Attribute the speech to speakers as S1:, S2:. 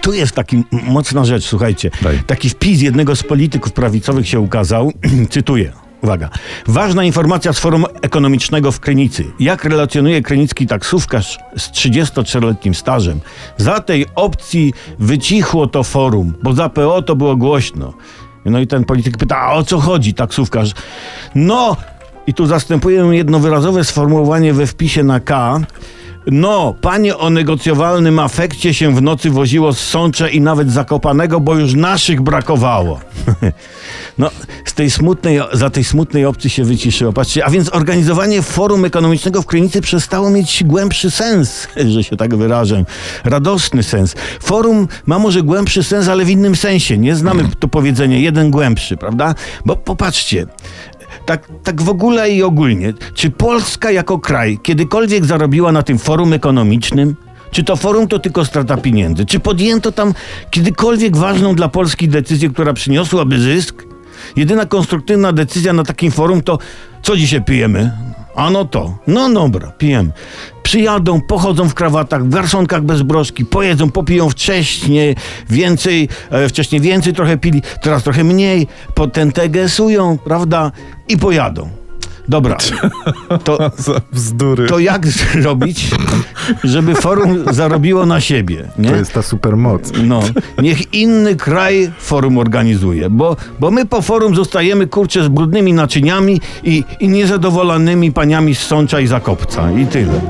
S1: tu jest taki mocna rzecz, słuchajcie.
S2: Daj.
S1: Taki wpis jednego z polityków prawicowych się ukazał, cytuję. Uwaga. Ważna informacja z Forum Ekonomicznego w Krynicy. Jak relacjonuje krynicki taksówkarz z 33-letnim stażem, za tej opcji wycichło to forum, bo za PO to było głośno. No i ten polityk pyta, a o co chodzi taksówkarz? No, i tu zastępuję jednowyrazowe sformułowanie we wpisie na K. No, panie o negocjowalnym afekcie się w nocy woziło z Sącza i nawet Zakopanego, bo już naszych brakowało. No, z tej smutnej, za tej smutnej opcji się wyciszyło. Patrzcie, a więc organizowanie forum ekonomicznego w Krynicy przestało mieć głębszy sens, że się tak wyrażę. Radosny sens. Forum ma może głębszy sens, ale w innym sensie. Nie znamy to powiedzenie jeden głębszy, prawda? Bo popatrzcie, tak, tak w ogóle i ogólnie, czy Polska jako kraj kiedykolwiek zarobiła na tym forum ekonomicznym? Czy to forum to tylko strata pieniędzy? Czy podjęto tam kiedykolwiek ważną dla Polski decyzję, która przyniosłaby zysk? Jedyna konstruktywna decyzja na takim forum to co dzisiaj pijemy? A no to, no dobra, pijemy. Przyjadą, pochodzą w krawatach, w garszonkach bez broszki, pojedzą, popiją wcześniej, więcej, e, wcześniej więcej trochę pili, teraz trochę mniej, potem tegesują, prawda? I pojadą. Dobra, to,
S2: bzdury.
S1: to jak zrobić, żeby forum zarobiło na siebie, nie?
S2: To jest ta supermoc.
S1: No, niech inny kraj forum organizuje, bo, bo my po forum zostajemy kurczę z brudnymi naczyniami i, i niezadowolonymi paniami z Sącza i Zakopca i tyle.